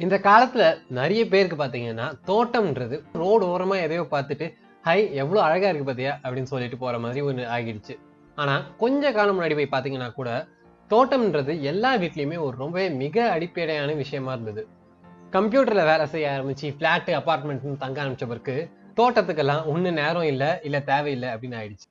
இந்த காலத்துல நிறைய பேருக்கு பாத்தீங்கன்னா தோட்டம்ன்றது ரோடு ஓரமா எதையோ பார்த்துட்டு ஹை எவ்வளவு அழகா இருக்கு பாத்தியா? அப்படின்னு சொல்லிட்டு போற மாதிரி ஒன்று ஆகிடுச்சு. ஆனா கொஞ்ச காலம் முன்னாடி போய் பாத்தீங்கன்னா கூட தோட்டம்ன்றது எல்லா வீட்லயுமே ஒரு ரொம்பவே மிக அடிப்படையான விஷயமா இருந்தது. கம்ப்யூட்டர்ல வேலை செய்ய ஆரம்பிச்சு பிளாட் அப்பார்ட்மெண்ட்னு தங்க ஆரம்பிச்ச பிறகு தோட்டத்துக்கெல்லாம் ஒண்ணு நேரம் இல்ல இல்ல தேவையில்லை அப்படின்னு ஆயிடுச்சு.